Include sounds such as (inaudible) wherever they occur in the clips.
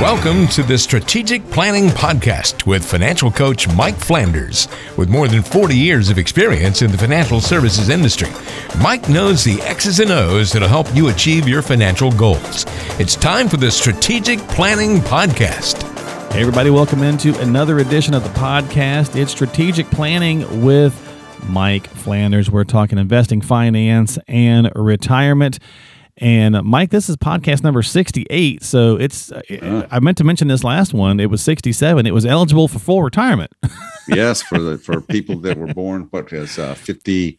Welcome to the Strategic Planning Podcast with financial coach Mike Flanders. With more than 40 years of experience in the financial services industry, Mike knows the X's and O's that'll help you achieve your financial goals. It's time for the Strategic Planning Podcast. Hey, everybody, welcome into another edition of the podcast. It's Strategic Planning with Mike Flanders. We're talking investing, finance, and retirement. And Mike, this is podcast number 68. So it's, uh, I meant to mention this last one. It was 67. It was eligible for full retirement. (laughs) yes, for the for people that were born, what is uh, 50,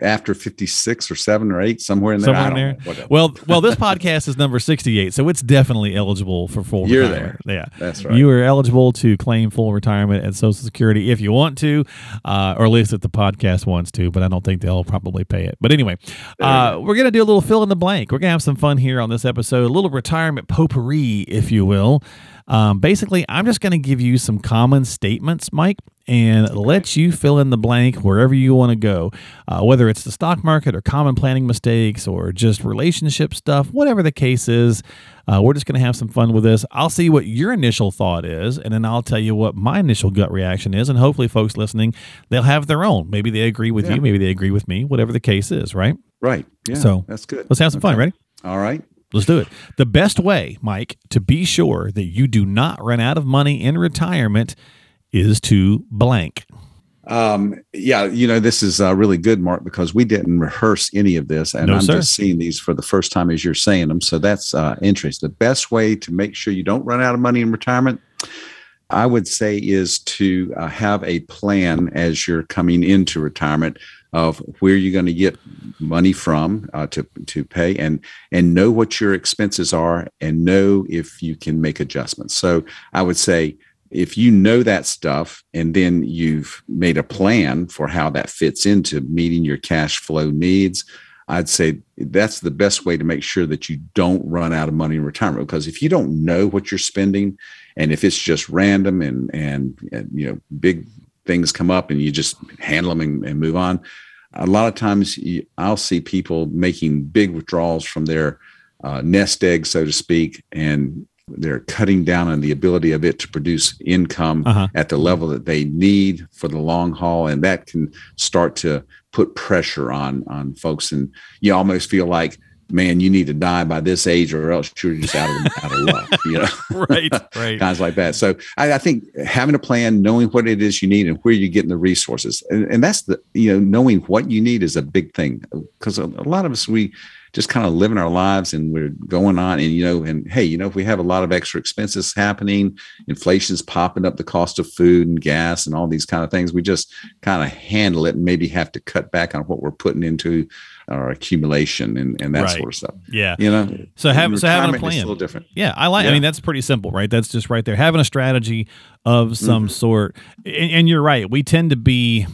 after 56 or 7 or 8 somewhere in there. Somewhere in there. well well this podcast is number 68 so it's definitely eligible for full You're retirement. there. yeah. That's right. you are eligible to claim full retirement at social security if you want to uh, or at least if the podcast wants to but i don't think they'll probably pay it. But anyway uh, we're gonna do a little fill in the blank. We're gonna have some fun here on this episode a little retirement potpourri if you will um, basically, I'm just going to give you some common statements, Mike, and let you fill in the blank wherever you want to go, uh, whether it's the stock market or common planning mistakes or just relationship stuff, whatever the case is. Uh, we're just going to have some fun with this. I'll see what your initial thought is, and then I'll tell you what my initial gut reaction is. And hopefully, folks listening, they'll have their own. Maybe they agree with Yeah. you, maybe they agree with me, whatever the case is, right? right. Yeah. So, that's good. Let's have some fun. Ready? All right. Let's do it. The best way, Mike, to be sure that you do not run out of money in retirement is to blank. Um, yeah, you know, this is uh, really good, Mark, because we didn't rehearse any of this, and No, I'm sir. just seeing these for the first time as you're saying them. So that's uh, interesting. The best way to make sure you don't run out of money in retirement, I would say, is to uh, have a plan as you're coming into retirement of where you're going to get money from uh, to to pay, and and know what your expenses are, and know if you can make adjustments. So I would say if you know that stuff and then you've made a plan for how that fits into meeting your cash flow needs i'd say that's the best way to make sure that you don't run out of money in retirement because if you don't know what you're spending and if it's just random and and, and you know big things come up and you just handle them and, and move on a lot of times you, i'll see people making big withdrawals from their uh, nest egg so to speak and they're cutting down on the ability of it to produce income Uh-huh. at the level that they need for the long haul and that can start to put pressure on on folks and you almost feel like man you need to die by this age or else you're just out of out of luck you know? (laughs) Right, (laughs) right. guys like that. So I, I think having a plan knowing what it is you need and where you're getting the resources. And, and that's the you know knowing what you need is a big thing because a, a lot of us we just kind of living our lives and we're going on and you know and hey you know if we have a lot of extra expenses happening inflation's popping up the cost of food and gas and all these kind of things we just kind of handle it and maybe have to cut back on what we're putting into our accumulation and, and that Right. sort of stuff Yeah. you know So have- so having a Retirement is plan. a little different Yeah, I like. I mean, that's pretty simple, right? That's just right there. Having a strategy of some Mm-hmm. sort, and, and you're right. We tend to be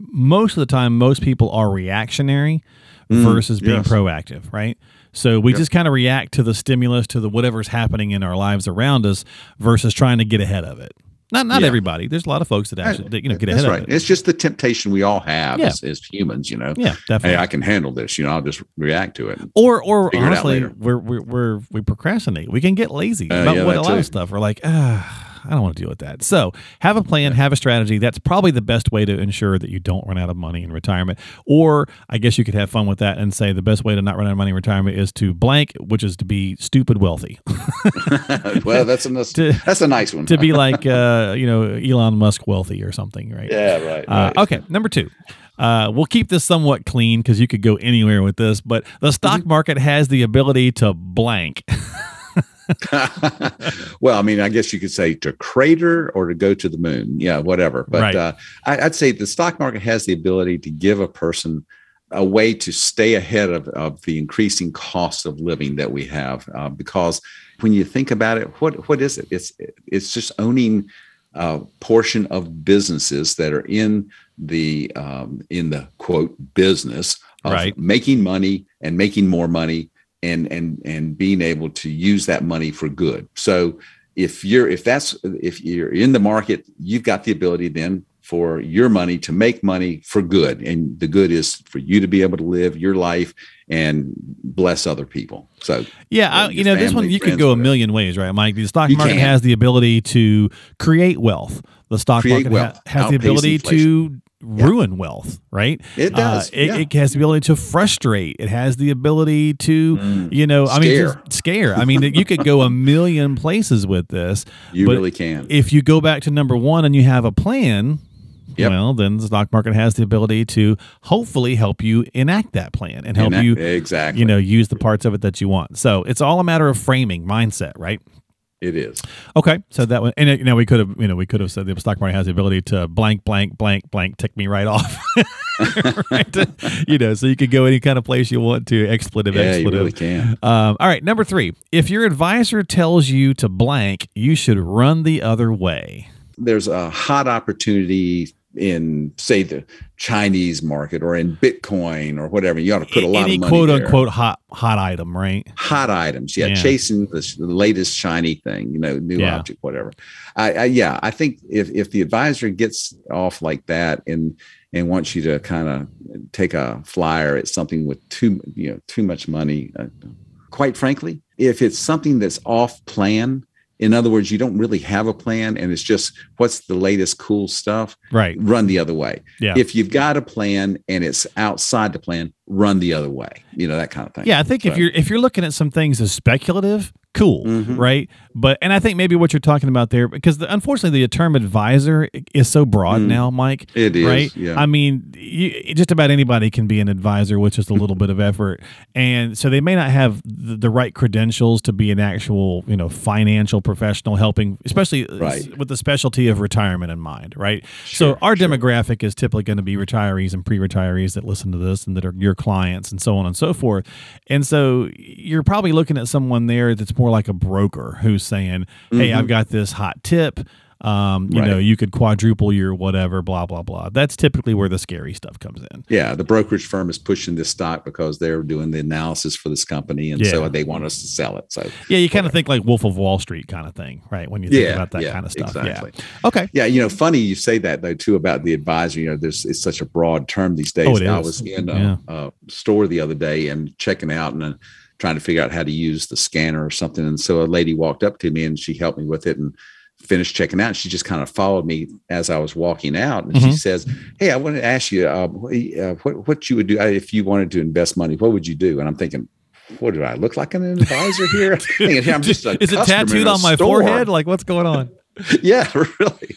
most of the time. Most people are reactionary versus being yes. proactive, right? So we just kind of react to the stimulus, to the whatever's happening in our lives around us, versus trying to get ahead of it. Not not Yeah. everybody. There's a lot of folks that actually that, you know get That's ahead right. of it. It's just the temptation we all have Yeah. as, as humans, you know. Yeah, definitely. Hey, I can handle this. You know, I'll just react to it. or or Figure it out honestly, we're, we're we're we procrastinate. We can get lazy Uh, about yeah, what a lot too. of stuff. We're like, ah, I don't want to deal with that. So have a plan, have a strategy. That's probably the best way to ensure that you don't run out of money in retirement. Or I guess you could have fun with that and say the best way to not run out of money in retirement is to blank, which is to be stupid wealthy. (laughs) well, that's a nice, To- that's a nice one. to be like uh, you know Elon Musk wealthy or something, right? yeah, right. Uh, right. okay, number two. Uh, we'll keep this somewhat clean because you could go anywhere with this, but the stock Mm-hmm. market has the ability to blank. (laughs) (laughs) well, I mean, I guess you could say to crater or to go to the moon. Yeah, whatever. But Right. uh, I, I'd say the stock market has the ability to give a person a way to stay ahead of, of the increasing cost of living that we have. Uh, because when you think about it, what what is it? It's it's just owning a portion of businesses that are in the um, in the quote business of Right. making money and making more money and and and being able to use that money for good. So if you're if that's if you're in the market, you've got the ability then for your money to make money for good. And the good is for you to be able to live your life and bless other people. So, yeah, I, you know, this one you could go a million ways, right, Mike? The stock You market can. has the ability to create wealth. The stock Create market wealth, ha- has the ability to ruin wealth, right? It does, Uh, it, yeah. it has the ability to frustrate. It has the ability to, Mm. you know, I mean, Scare. just scare. I mean, you could go a (laughs) million places with this. you really can. If you go back to number one and you have a plan, Yep. well, then the stock market has the ability to hopefully help you enact that plan and help that- you, exactly. you know, use the parts of it that you want. So it's all a matter of framing, mindset, right? It is. Okay, so that one, and uh, you know, we could have, you know, we could have said the stock market has the ability to blank, blank, blank, blank, tick me right off, (laughs) right? you know, so you could go any kind of place you want to, expletive, Yeah, you really can. Um, all right, number three. If your advisor tells you to blank, you should run the other way. There's a hot opportunity in, say, the Chinese market or in Bitcoin or whatever. You ought to put a lot Any of money quote there. unquote hot hot item, right? hot items. Yeah, Yeah. chasing the, the latest shiny thing, you know, new Yeah. object, whatever. I, I yeah, I think if if the advisor gets off like that and and wants you to kind of take a flyer at something with too you know too much money, uh, quite frankly, if it's something that's off plan. In other words, you don't really have a plan and it's just what's the latest cool stuff, Right. run the other way. Yeah. If you've got a plan and it's outside the plan, run the other way. You know, that kind of thing. Yeah, I think if you're if you're looking at some things as speculative, cool, Mhm. right? But and I think maybe what you're talking about there, because the, unfortunately the term advisor is so broad Mm. now, Mike. It is, right. yeah. I mean, you, just about anybody can be an advisor with just a little bit of effort, and so they may not have the, the right credentials to be an actual, you know, financial professional helping, especially Right. with the specialty of retirement in mind, right? so our sure. demographic is typically going to be retirees and pre-retirees that listen to this and that are your clients and so on and so forth. And so you're probably looking at someone there that's more like a broker who's saying, "Hey, I've mm-hmm. got this hot tip. Um, you Right. know, you could quadruple your whatever, blah blah blah." That's typically where the scary stuff comes in. Yeah, the brokerage firm is pushing this stock because they're doing the analysis for this company, and Yeah. so they want us to sell it. So Yeah, you kind of think like Wolf of Wall Street kind of thing, right? When you think Yeah, about that yeah, kind of stuff. exactly. Yeah. Okay. yeah, you know, funny you say that though too about the advisor. You know, there's it's such a broad term these days. Oh, I was in a, a store the other day and checking out and uh, trying to figure out how to use the scanner or something, and so a lady walked up to me and she helped me with it and finished checking out. And She just kind of followed me as I was walking out, and she Mhm. says, "Hey, I want to ask you uh, what, uh, what what you would do uh, if you wanted to invest money. What would you do?" And I'm thinking. What do I look like an advisor here? (laughs) I'm just Is it tattooed on my store. forehead? Like what's going on? (laughs) yeah, really.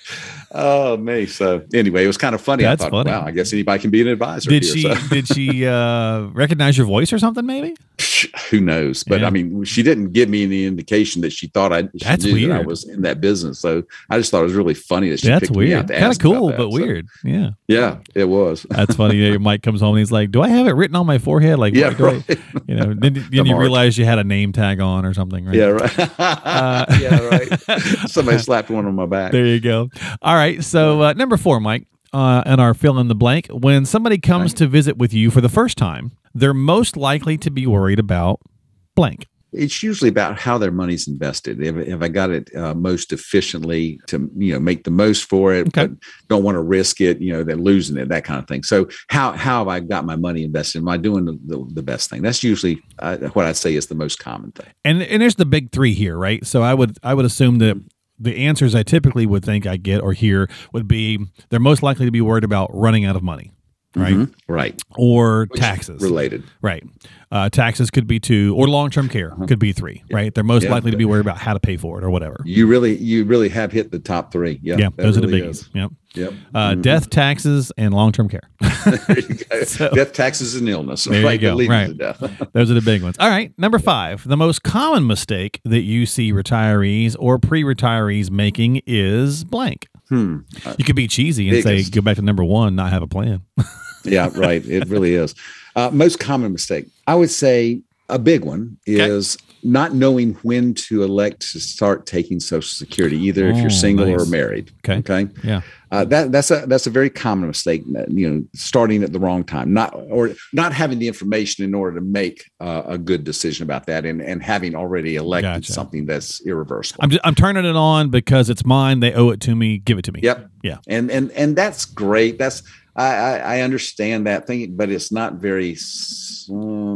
Oh me. So anyway, it was kind of funny. That's I thought, funny. wow, I guess anybody can be an advisor. Did here, she so. did she uh recognize your voice or something maybe? Who knows? But Yeah. I mean, she didn't give me any indication that she thought I. She That's knew that I was in that business. So I just thought it was really funny that she. That's picked me out weird. Kind of cool, but So, weird. Yeah. yeah, it was. (laughs) That's funny. Your Mike comes home and he's like, "Do I have it written on my forehead?" Like, Yeah, what I-" right. you know. Then, then you realize you had a name tag on or something, right? Yeah, right. Uh, (laughs) yeah, right. (laughs) Somebody slapped one on my back. There you go. All right. So uh, number four, Mike, uh, and our fill in the blank. When somebody comes to visit with you for the first time, they're most likely to be worried about blank. it's usually about how their money's invested. Have, if I got it uh, most efficiently to you know make the most for it, Okay. but don't want to risk it, you know, they're losing it, that kind of thing. So how how have I got my money invested? Am I doing the, the, the best thing? That's usually uh, what I'd say is the most common thing. And and there's the big three here, right? So I would I would assume that the answers I typically would think I get or hear would be they're most likely to be worried about running out of money, right? Mhm. Right. Or Which taxes. related. Right. Uh, taxes could be two, or long term care could be three, right? They're most Uh-huh. Yeah. likely to be worried about how to pay for it or whatever. You really you really have hit the top three. Yeah. Yeah, that those are the really biggies. is. Yep. Yep. Uh, Mhm. Death, taxes, and long term care. (laughs) There you go. (laughs) So- Death, taxes, and illness. There you right. that go. leads Right. death. (laughs) Those are the big ones. All right. Number five. The most common mistake that you see retirees or pre retirees making is blank. Hmm. You could be cheesy and Biggest. say, go back to number one, not have a plan. (laughs) yeah, right. It really is. Uh, most common mistake, I would say, A big one is not knowing when to elect to start taking Social Security, either if Oh, you're single nice. or married. Okay. Okay. Yeah. Uh, that that's a that's a very common mistake. You know, starting at the wrong time, not or not having the information in order to make uh, a good decision about that, and and having already elected Gotcha. something that's irreversible. I'm just, I'm turning it on because it's mine. They owe it to me. Give it to me. Yep. Yeah. And and and that's great. That's I I, I understand that thing, but it's not very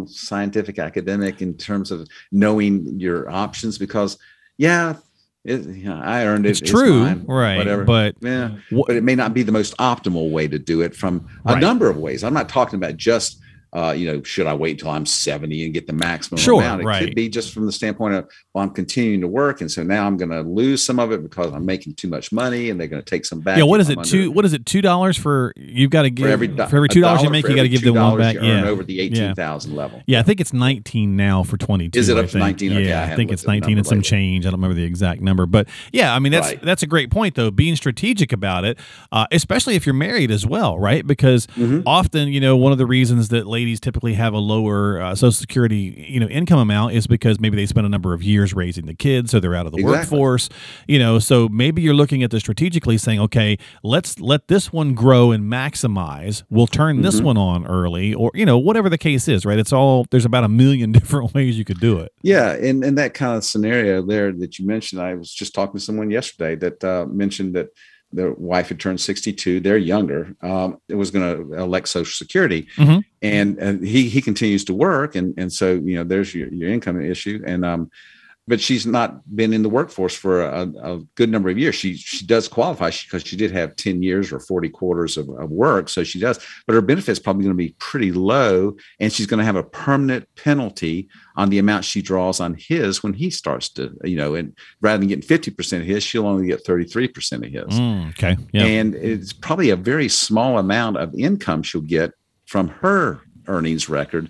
scientific academic in terms of knowing your options because yeah, it, yeah I earned it. It's true, mine, right? Whatever. But yeah, wh- but it may not be the most optimal way to do it from a Right. number of ways. I'm not talking about just. Uh, you know, should I wait until I'm 70 and get the maximum Sure, amount? It right. could be just from the standpoint of, well, I'm continuing to work, and so now I'm going to lose some of it because I'm making too much money, and they're going to take some back. yeah, what is it? Two? What is it? Two dollars for you've got to give for every do- for every two dollars you make, you got to give them one back. Yeah. over the 18,000 level. Yeah, I think it's 19 now for 22. Is it up to think. 19? Okay, I Yeah, I think it's at the 19 and some change. I don't remember the exact number, but yeah, I mean that's Right. that's a great point though. Being strategic about it, uh, especially if you're married as well, right? Because Mhm. often, you know, one of the reasons that ladies typically have a lower uh, Social Security, you know, income amount is because maybe they spent a number of years raising the kids, so they're out of the Exactly. workforce. You know, so maybe you're looking at this strategically, saying, okay, let's let this one grow and maximize. We'll turn this Mhm. one on early, or you know, whatever the case is, right? It's all there's about a million (laughs) different ways you could do it. Yeah, in, in that kind of scenario there that you mentioned, I was just talking to someone yesterday that uh, mentioned that their wife had turned 62. They're younger. Um, it was going to elect Social Security, Mhm. And, and he he continues to work, and and so you know there's your, your income issue, and um, but she's not been in the workforce for a, a good number of years. She she does qualify because she did have 10 years or 40 quarters of, of work, so she does. But her benefits probably going to be pretty low, and she's going to have a permanent penalty on the amount she draws on his when he starts to, you know, and rather than getting 50% of his, she'll only get 33% of his. Mm, okay. Yeah. And it's probably a very small amount of income she'll get from her earnings record.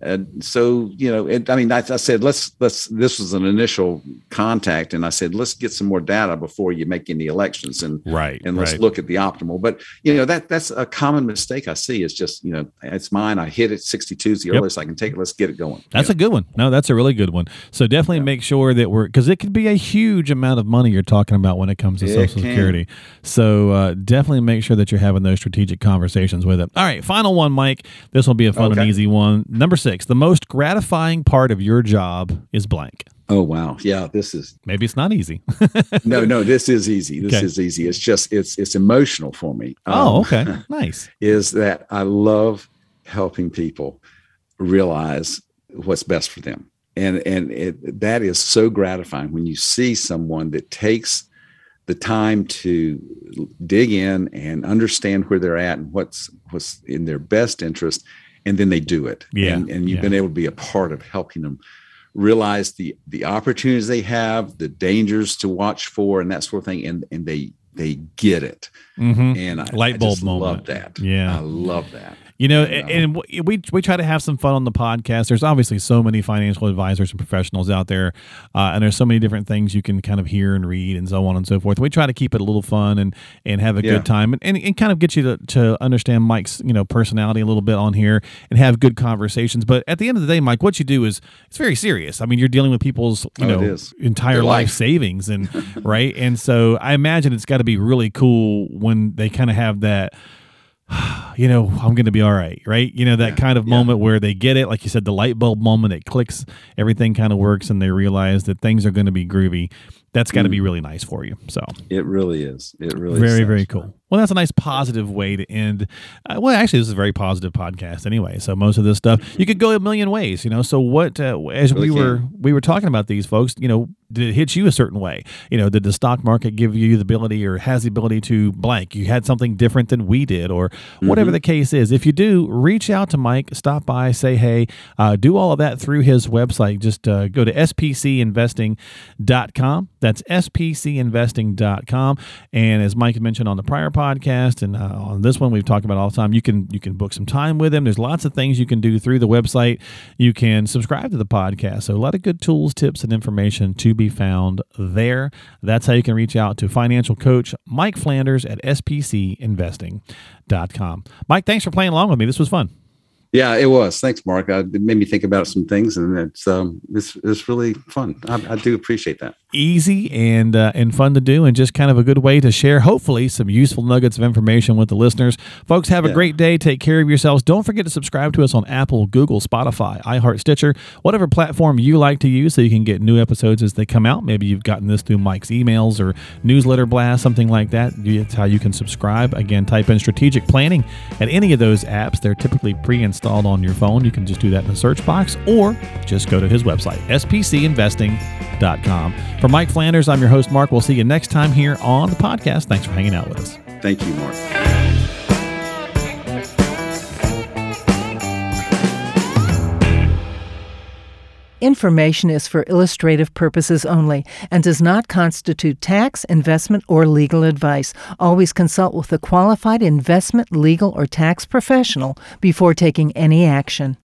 And so, you know, it, I mean, I, I said, let's, let's, this was an initial contact. And I said, let's get some more data before you make any elections and, right. and let's right. look at the optimal. But, you know, that, that's a common mistake I see is just, you know, it's mine. I hit it 62 is the Yep. earliest I can take it. Let's get it going. That's a good one. No, that's a really good one. So definitely Yeah. make sure that we're because it could be a huge amount of money you're talking about when it comes to It Social can. Security. So uh, definitely make sure that you're having those strategic conversations with it. All right, final one, Mike. This will be a fun and easy one. Number six: the most gratifying part of your job is blank. Oh, wow. Yeah. This is, Maybe it's not easy. (laughs) no, no, this is easy. This Okay. is easy. It's just, it's, it's emotional for me. oh, Um, okay, (laughs) nice. is that I love helping people realize what's best for them. And and it, that is so gratifying when you see someone that takes the time to dig in and understand where they're at and what's what's in their best interest and then they do it. Yeah, And, and you've yeah. been able to be a part of helping them realize the the opportunities they have, the dangers to watch for and that sort of thing and and they they get it. hmm And I, Light I bulb just moment. love that. Yeah. I love that. You know, Yeah. and, and we we try to have some fun on the podcast. There's obviously so many financial advisors and professionals out there, uh, and there's so many different things you can kind of hear and read and so on and so forth. We try to keep it a little fun and and have a Yeah. good time and, and, and kind of get you to, to understand Mike's you know personality a little bit on here and have good conversations. But at the end of the day, Mike, what you do is it's very serious. I mean, you're dealing with people's you Oh, know entire Their life life. savings and (laughs) right, and so I imagine it's got to be really cool when they kind of have that (sighs) you know, I'm going to be all right, right? You know, that Yeah, kind of yeah. moment where they get it, like you said, the light bulb moment, it clicks, everything kind of works, and they realize that things are going to be groovy. That's got to be really nice for you. So, It really is. It really very, is very cool. Well, that's a nice positive way to end. Uh, well, actually, this is a very positive podcast anyway. So most of this stuff you could go a million ways, you know. So what? Uh, as Really we were we were talking about these folks, you know, did it hit you a certain way? You know, did the stock market give you the ability or has the ability to blank? You had something different than we did, or whatever Mhm. the case is. If you do, reach out to Mike, stop by, say hey, uh, do all of that through his website. Just uh, go to spcinvesting.com. That's spcinvesting.com. And as Mike mentioned on the prior podcast and uh, on this one, we've talked about all the time. You can you can book some time with him. There's lots of things you can do through the website. You can subscribe to the podcast. So a lot of good tools, tips, and information to be found there. That's how you can reach out to financial coach Mike Flanders at spcinvesting.com. Mike, thanks for playing along with me. This was fun. Yeah, it was. Thanks, Mark. Uh, it made me think about some things, and it's um, it's, it's really fun. I, I do appreciate that. Easy and uh, and fun to do, and just kind of a good way to share, hopefully, some useful nuggets of information with the listeners. Folks, have a great day. Take care of yourselves. Don't forget to subscribe to us on Apple, Google, Spotify, iHeart, Stitcher, whatever platform you like to use, so you can get new episodes as they come out. Maybe you've gotten this through Mike's emails or newsletter blast, something like that. That's how you can subscribe. Again, type in strategic planning at any of those apps. They're typically pre-installed on your phone. You can just do that in the search box or just go to his website, spcinvesting.com. For Mike Flanders, I'm your host, Mark. We'll see you next time here on the podcast. Thanks for hanging out with us. Thank you, Mark. Information is for illustrative purposes only and does not constitute tax, investment, or legal advice. Always consult with a qualified investment, legal, or tax professional before taking any action.